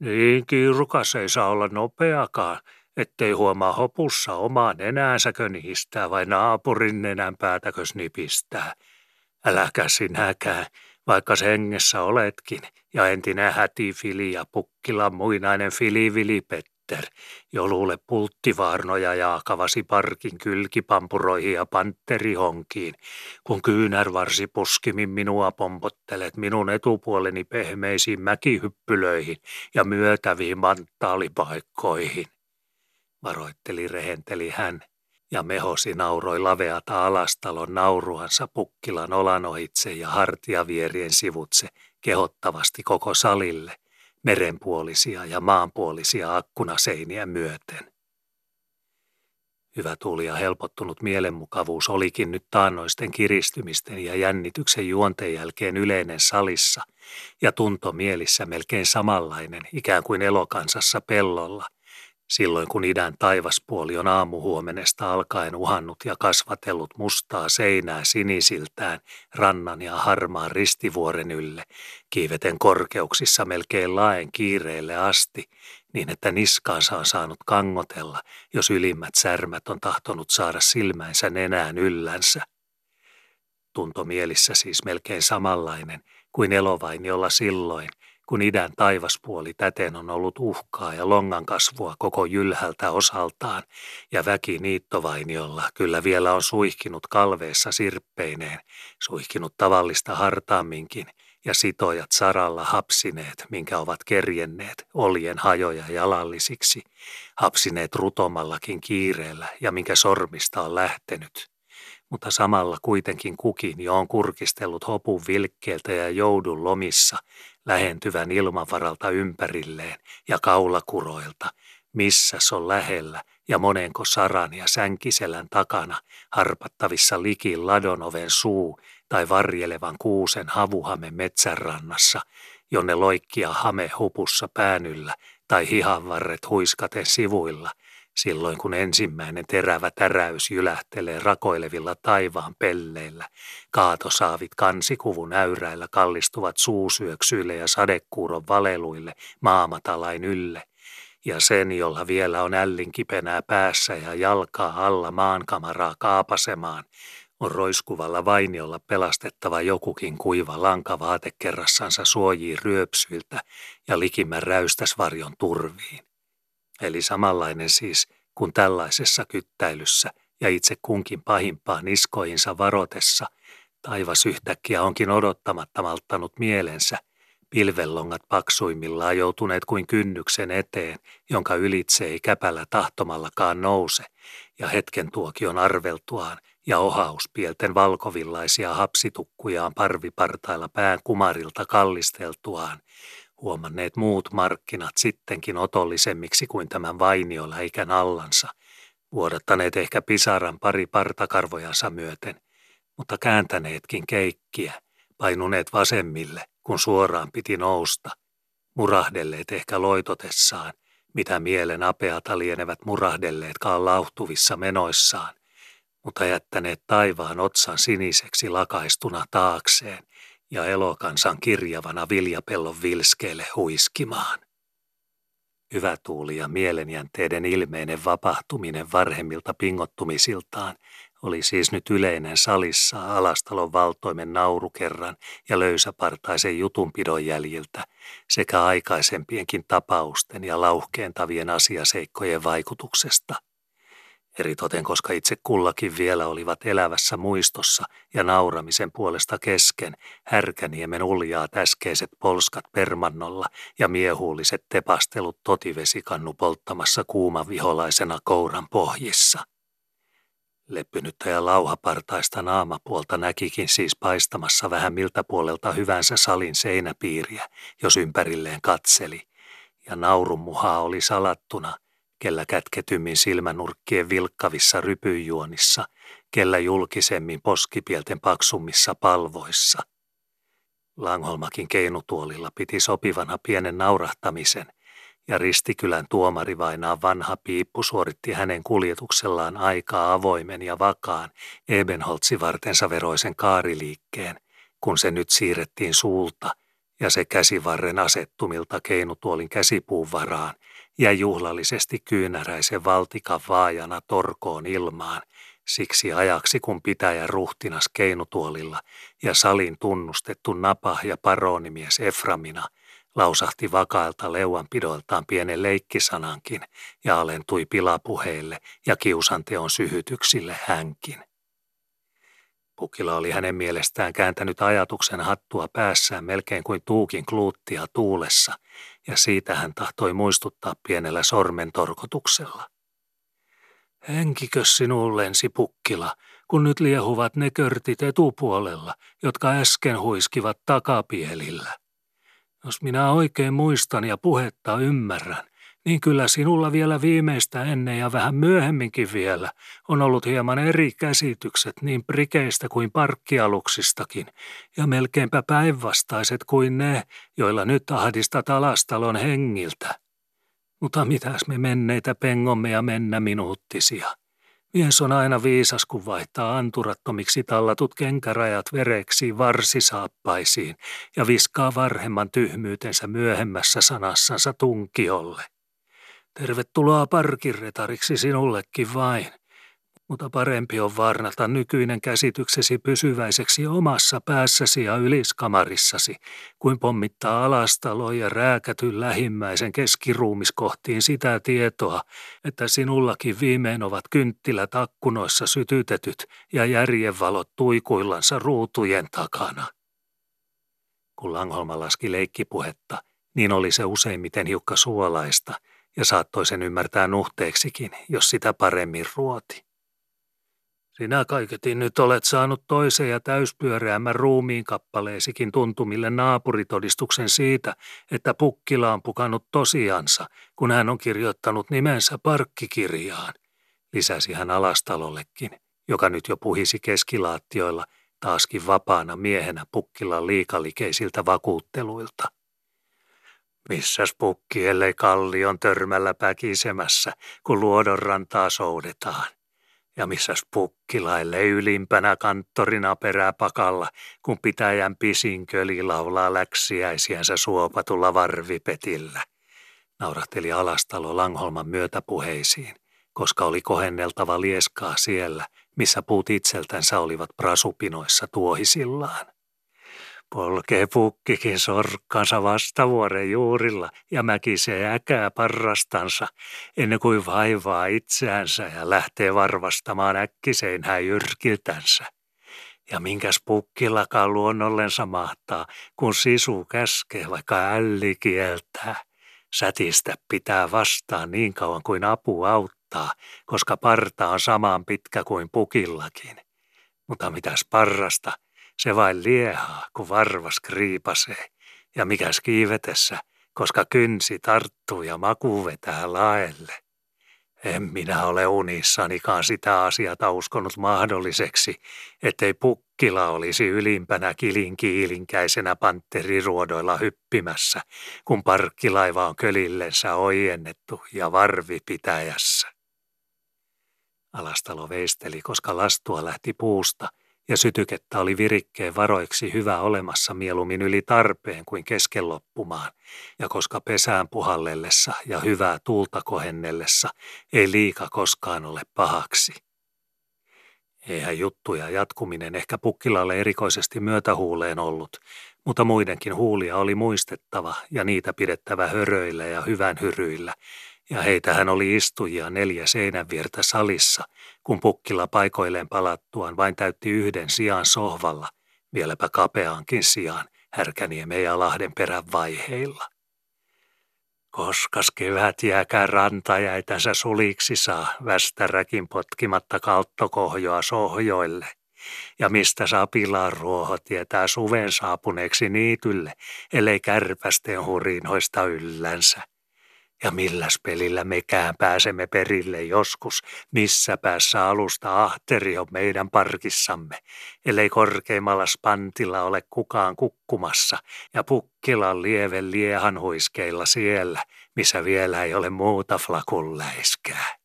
Niin kiirukas ei saa olla nopeakaan, ettei huomaa hopussa omaa nenänsäkö nihistää vai naapurin nenän päätäkös nipistää. Äläkä sinäkään, vaikka hengessä oletkin, ja entinen hätifili ja pukkila muinainen filivili Petter, jo luule pulttivaarnoja jaakavasi parkin kylkipampuroihin ja pantterihonkiin, kun kyynärvarsi puskimin minua pompottelet minun etupuoleni pehmeisiin mäkihyppylöihin ja myötäviin manttaalipaikkoihin. Varoitteli rehenteli hän ja mehosi nauroi laveata alastalon nauruansa pukkilan olanoitse ja hartiavierien sivutse kehottavasti koko salille – merenpuolisia ja maanpuolisia akkunaseiniä myöten. Hyvä tuuli ja helpottunut mielenmukavuus olikin nyt taannoisten kiristymisten ja jännityksen juonteen jälkeen yleinen salissa ja tunto mielissä melkein samanlainen ikään kuin elokansassa pellolla – Silloin kun idän taivaspuoli on aamuhuomenesta alkaen uhannut ja kasvatellut mustaa seinää sinisiltään rannan ja harmaan ristivuoren ylle, kiiveten korkeuksissa melkein laen kiireelle asti, niin että niskaansa on saanut kangotella, jos ylimmät särmät on tahtonut saada silmänsä nenään yllänsä. Tunto mielissä siis melkein samanlainen kuin elovainiolla silloin, kun idän taivaspuoli täten on ollut uhkaa ja longan kasvua koko jylhältä osaltaan, ja väki niittovainiolla kyllä vielä on suihkinut kalveessa sirppeineen, suihkinut tavallista hartaamminkin, ja sitojat saralla hapsineet, minkä ovat kerjenneet oljen hajoja jalallisiksi, hapsineet rutomallakin kiireellä ja minkä sormista on lähtenyt. Mutta samalla kuitenkin kukin jo on kurkistellut hopun vilkkeeltä ja joudun lomissa lähentyvän ilmavaralta ympärilleen ja kaulakuroilta, missä on lähellä ja monenko saran ja sänkiselän takana harpattavissa likin ladonoven suu tai varjelevan kuusen havuhamen metsänrannassa, jonne loikkia hame hupussa päänyllä tai hihanvarret huiskaten sivuilla, silloin kun ensimmäinen terävä täräys jylähtelee rakoilevilla taivaan pelleillä, kaatosaavit kansikuvun äyräillä kallistuvat suusyöksyille ja sadekuuron valeluille maamatalain ylle, ja sen, jolla vielä on ällinkipenää päässä ja jalkaa alla maankamaraa kaapasemaan, on roiskuvalla vainiolla pelastettava jokukin kuiva lanka vaatekerrassansa suojiin ryöpsyiltä ja likimän räystäsvarjon turviin. Eli samanlainen siis kuin tällaisessa kyttäilyssä ja itse kunkin pahimpaan iskoinsa varotessa, taivas yhtäkkiä onkin odottamatta malttanut mielensä, pilvellongat paksuimmillaan joutuneet kuin kynnyksen eteen, jonka ylitse ei käpällä tahtomallakaan nouse, ja hetken tuokion arveltuaan ja ohauspielten valkovillaisia hapsitukkujaan parvipartailla pään kumarilta kallisteltuaan, huomanneet muut markkinat sittenkin otollisemmiksi kuin tämän vainioläikän allansa, vuodattaneet ehkä pisaran pari partakarvojansa myöten, mutta kääntäneetkin keikkiä, painuneet vasemmille, kun suoraan piti nousta, murahdelleet ehkä loitotessaan, mitä mielen apeata lienevät murahdelleetkaan lauhtuvissa menoissaan, mutta jättäneet taivaan otsan siniseksi lakaistuna taakseen ja elokansan kirjavana viljapellon vilskeelle huiskimaan. Hyvä tuuli ja mielenjänteiden ilmeinen vapahtuminen varhemmilta pingottumisiltaan oli siis nyt yleinen salissa alastalon valtoimen naurukerran ja löysäpartaisen jutunpidon jäljiltä sekä aikaisempienkin tapausten ja lauhkeentavien asiaseikkojen vaikutuksesta – eritoten koska itse kullakin vielä olivat elävässä muistossa ja nauramisen puolesta kesken härkäniemen uljaa täskeiset polskat permannolla ja miehuulliset tepastelut totivesikannu polttamassa kuuma viholaisena kouran pohjissa. Leppynyttä ja lauhapartaista naamapuolta näkikin siis paistamassa vähän miltä puolelta hyvänsä salin seinäpiiriä, jos ympärilleen katseli, ja naurumuhaa oli salattuna – kellä kätketymmin silmänurkkien vilkkavissa rypyjuonissa, kellä julkisemmin poskipielten paksummissa palvoissa. Langholmakin keinutuolilla piti sopivana pienen naurahtamisen, ja Ristikylän tuomari vainaa vanha piippu suoritti hänen kuljetuksellaan aikaa avoimen ja vakaan Ebenholtsivartensa veroisen kaariliikkeen, kun se nyt siirrettiin suulta ja se käsivarren asettumilta keinutuolin käsipuun varaan ja juhlallisesti kyynäräisen valtikan vaajana torkoon ilmaan, siksi ajaksi kun pitäjä ruhtinas keinutuolilla ja salin tunnustettu napa ja paronimies Eframina lausahti vakailta leuanpidoiltaan pienen leikkisanankin ja alentui pilapuheille ja kiusanteon syhytyksille hänkin. Pukila oli hänen mielestään kääntänyt ajatuksen hattua päässään melkein kuin tuukin kluuttia tuulessa, ja siitä hän tahtoi muistuttaa pienellä sormen torkotuksella. Henkikö sinuun lensi pukkila, kun nyt liehuvat ne körtit etupuolella, jotka äsken huiskivat takapielillä? Jos minä oikein muistan ja puhetta ymmärrän, niin kyllä sinulla vielä viimeistä ennen ja vähän myöhemminkin vielä on ollut hieman eri käsitykset niin prikeistä kuin parkkialuksistakin, ja melkeinpä päinvastaiset kuin ne, joilla nyt ahdistat alastalon hengiltä. Mutta mitäs me menneitä pengomme ja mennä minuuttisia? Mies on aina viisas, kun vaihtaa anturattomiksi tallatut kenkärajat vereksi varsisaappaisiin ja viskaa varhemman tyhmyytensä myöhemmässä sanassansa tunkiolle. Tervetuloa parkirretariksi sinullekin vain, mutta parempi on varnata nykyinen käsityksesi pysyväiseksi omassa päässäsi ja yliskamarissasi, kuin pommittaa alastalo ja rääkätyn lähimmäisen keskiruumiskohtiin sitä tietoa, että sinullakin viimein ovat kynttilät akkunoissa sytytetyt ja järjenvalot tuikuillansa ruutujen takana. Kun Langholma laski leikkipuhetta, niin oli se useimmiten hiukka suolaista – ja saattoi sen ymmärtää nuhteeksikin, jos sitä paremmin ruoti. Sinä kaiketin nyt olet saanut toisen ja täyspyöreämmän ruumiin kappaleesikin tuntumille naapuritodistuksen siitä, että Pukkila on pukannut tosiansa, kun hän on kirjoittanut nimensä parkkikirjaan, lisäsi hän alastalollekin, joka nyt jo puhisi keskilaattioilla taaskin vapaana miehenä Pukkilan liikalikeisiltä vakuutteluilta. Missäs pukki, ellei kallion törmällä päkisemässä, kun luodon rantaa soudetaan? Ja missäs pukkilaille ylimpänä kanttorina peräpakalla, kun pitäjän pisin köli laulaa läksiäisiänsä suopatulla varvipetillä. Naurahteli alastalo Langholman myötäpuheisiin, koska oli kohenneltava lieskaa siellä, missä puut itseltänsä olivat prasupinoissa tuohisillaan. Polkee pukkikin sorkkansa vastavuoren juurilla ja mäkisee äkää parrastansa, ennen kuin vaivaa itseänsä ja lähtee varvastamaan äkkiseen häijyrkiltänsä. Ja minkäs pukkillakaan luonnollensa mahtaa, kun sisu käskee vaikka älli kieltää. Sätistä pitää vastaan niin kauan kuin apu auttaa, koska parta on samaan pitkä kuin pukillakin. Mutta mitäs parrasta – se vain liehaa, kun varvas kriipasee. Ja mikäs kiivetessä, koska kynsi tarttuu ja maku vetää laelle. En minä ole unissanikaan sitä asiata uskonut mahdolliseksi, ettei pukkila olisi ylimpänä kilin kiilinkäisenä pantteriruodoilla hyppimässä, kun parkkilaiva on kölillensä ojennettu ja varvi pitäjässä. Alastalo veisteli, koska lastua lähti puusta – ja sytykettä oli virikkeen varoiksi hyvä olemassa mieluummin yli tarpeen kuin kesken loppumaan, ja koska pesään puhallellessa ja hyvää tuulta kohennellessa ei liika koskaan ole pahaksi. Eihän juttuja jatkuminen ehkä pukkilalle erikoisesti myötähuuleen ollut, mutta muidenkin huulia oli muistettava ja niitä pidettävä höröillä ja hyvän hyryillä, ja heitähän oli istujia neljä seinän viertä salissa, kun pukkila paikoilleen palattuaan vain täytti yhden sijaan sohvalla, vieläpä kapeaankin sijaan, Härkäniemen ja Lahden perän vaiheilla. Koskas kevät jääkää rantajäitänsä suliksi saa västäräkin potkimatta kalttokohjoa sohjoille. Ja mistä sapilaan ruoho tietää suven saapuneeksi niitylle, ellei kärpästen hurinhoista yllänsä. Ja milläs pelillä mekään pääsemme perille joskus, missä päässä alusta ahteri on meidän parkissamme, ellei korkeimmalla spantilla ole kukaan kukkumassa ja pukkilan lieven liehan huiskeilla siellä, missä vielä ei ole muuta flakulläiskää.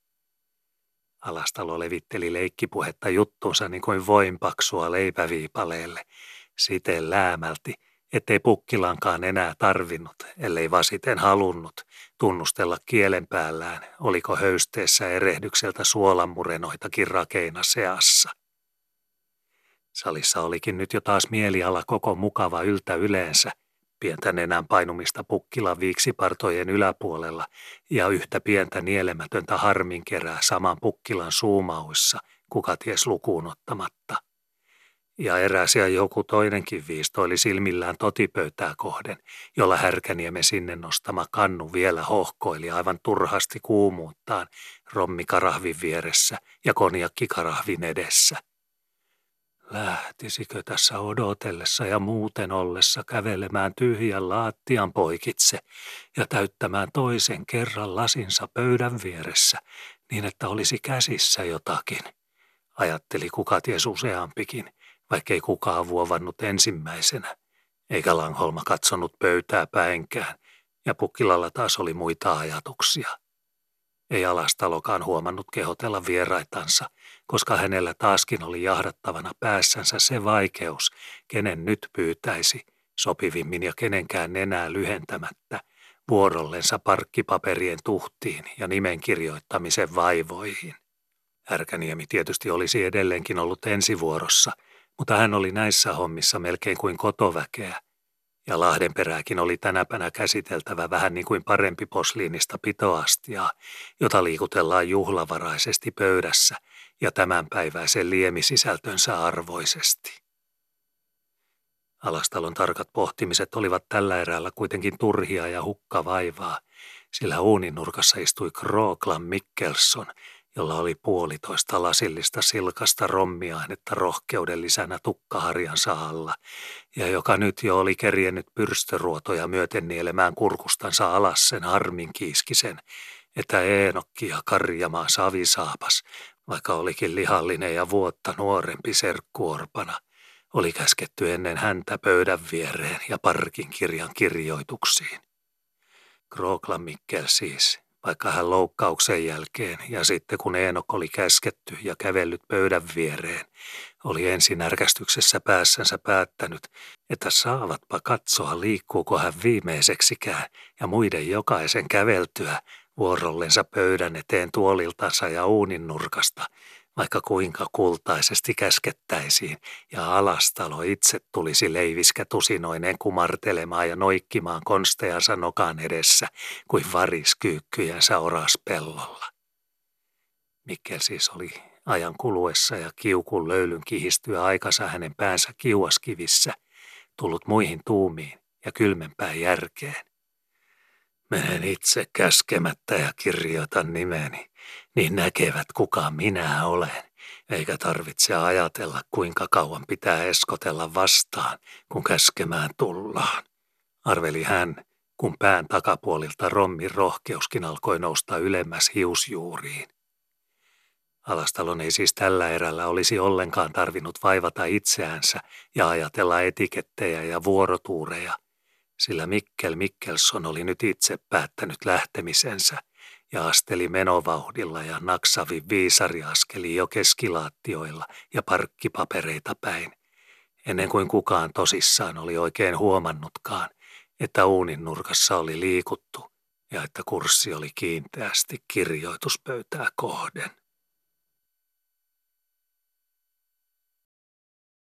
Alastalo levitteli leikkipuhetta juttunsa niin kuin voinpaksua leipäviipaleelle, siten läämälti, ettei pukkilankaan enää tarvinnut, ellei vasiten halunnut, tunnustella kielen päällään, oliko höysteessä erehdykseltä suolamurenoitakin rakeina seassa. Salissa olikin nyt jo taas mieliala koko mukava yltä yleensä, pientä nenän painumista pukkilan viiksipartojen yläpuolella ja yhtä pientä nielemätöntä harminkerää saman pukkilan suumauissa, kuka ties lukuun ottamatta ja eräs ja joku toinenkin viistoili silmillään totipöytää kohden, jolla härkäniemme sinne nostama kannu vielä hohkoili aivan turhasti kuumuuttaan rommikarahvin vieressä ja konjakkikarahvin edessä. Lähtisikö tässä odotellessa ja muuten ollessa kävelemään tyhjän laattian poikitse ja täyttämään toisen kerran lasinsa pöydän vieressä niin, että olisi käsissä jotakin, ajatteli kuka ties useampikin – vaikkei kukaan vuovannut ensimmäisenä, eikä Langholma katsonut pöytää päinkään, ja Pukkilalla taas oli muita ajatuksia. Ei alastalokaan huomannut kehotella vieraitansa, koska hänellä taaskin oli jahdattavana päässänsä se vaikeus, kenen nyt pyytäisi, sopivimmin ja kenenkään nenää lyhentämättä, vuorollensa parkkipaperien tuhtiin ja nimen kirjoittamisen vaivoihin. Härkäniemi tietysti olisi edelleenkin ollut ensivuorossa – mutta hän oli näissä hommissa melkein kuin kotoväkeä, ja Lahdenperääkin oli tänäpänä käsiteltävä vähän niin kuin parempi posliinista pitoastiaa, jota liikutellaan juhlavaraisesti pöydässä ja tämänpäiväisen liemisisältönsä arvoisesti. Alastalon tarkat pohtimiset olivat tällä eräällä kuitenkin turhia ja hukkavaivaa, sillä uunin nurkassa istui Krooklan Mikkelson jolla oli puolitoista lasillista silkasta rommiainetta rohkeuden lisänä tukkaharjansa alla, ja joka nyt jo oli kerjennyt pyrstöruotoja myöten nielemään kurkustansa alas sen harmin kiiskisen, että Eenokki ja Karjamaa savisaapas, vaikka olikin lihallinen ja vuotta nuorempi serkkuorpana, oli käsketty ennen häntä pöydän viereen ja parkin kirjan kirjoituksiin. Krokla Mikkel siis, vaikka hän loukkauksen jälkeen ja sitten kun Eenok oli käsketty ja kävellyt pöydän viereen, oli ensin närkästyksessä päässänsä päättänyt, että saavatpa katsoa liikkuuko hän viimeiseksikään ja muiden jokaisen käveltyä vuorollensa pöydän eteen tuoliltansa ja uunin nurkasta, vaikka kuinka kultaisesti käskettäisiin, ja alastalo itse tulisi leiviskä tusinoineen kumartelemaan ja noikkimaan konstejansa nokan edessä, kuin varis kyykkyjänsä oraspellolla. Mikkel siis oli ajan kuluessa ja kiukun löylyn kihistyä aikansa hänen päänsä kiuaskivissä, tullut muihin tuumiin ja kylmempään järkeen. Menen itse käskemättä ja kirjoitan nimeni, niin näkevät kuka minä olen, eikä tarvitse ajatella kuinka kauan pitää eskotella vastaan, kun käskemään tullaan. Arveli hän, kun pään takapuolilta rommin rohkeuskin alkoi nousta ylemmäs hiusjuuriin. Alastalon ei siis tällä erällä olisi ollenkaan tarvinnut vaivata itseänsä ja ajatella etikettejä ja vuorotuureja, sillä Mikkel Mikkelsson oli nyt itse päättänyt lähtemisensä ja asteli menovauhdilla ja naksavi viisari askeli jo keskilaattioilla ja parkkipapereita päin, ennen kuin kukaan tosissaan oli oikein huomannutkaan, että uunin nurkassa oli liikuttu ja että kurssi oli kiinteästi kirjoituspöytää kohden.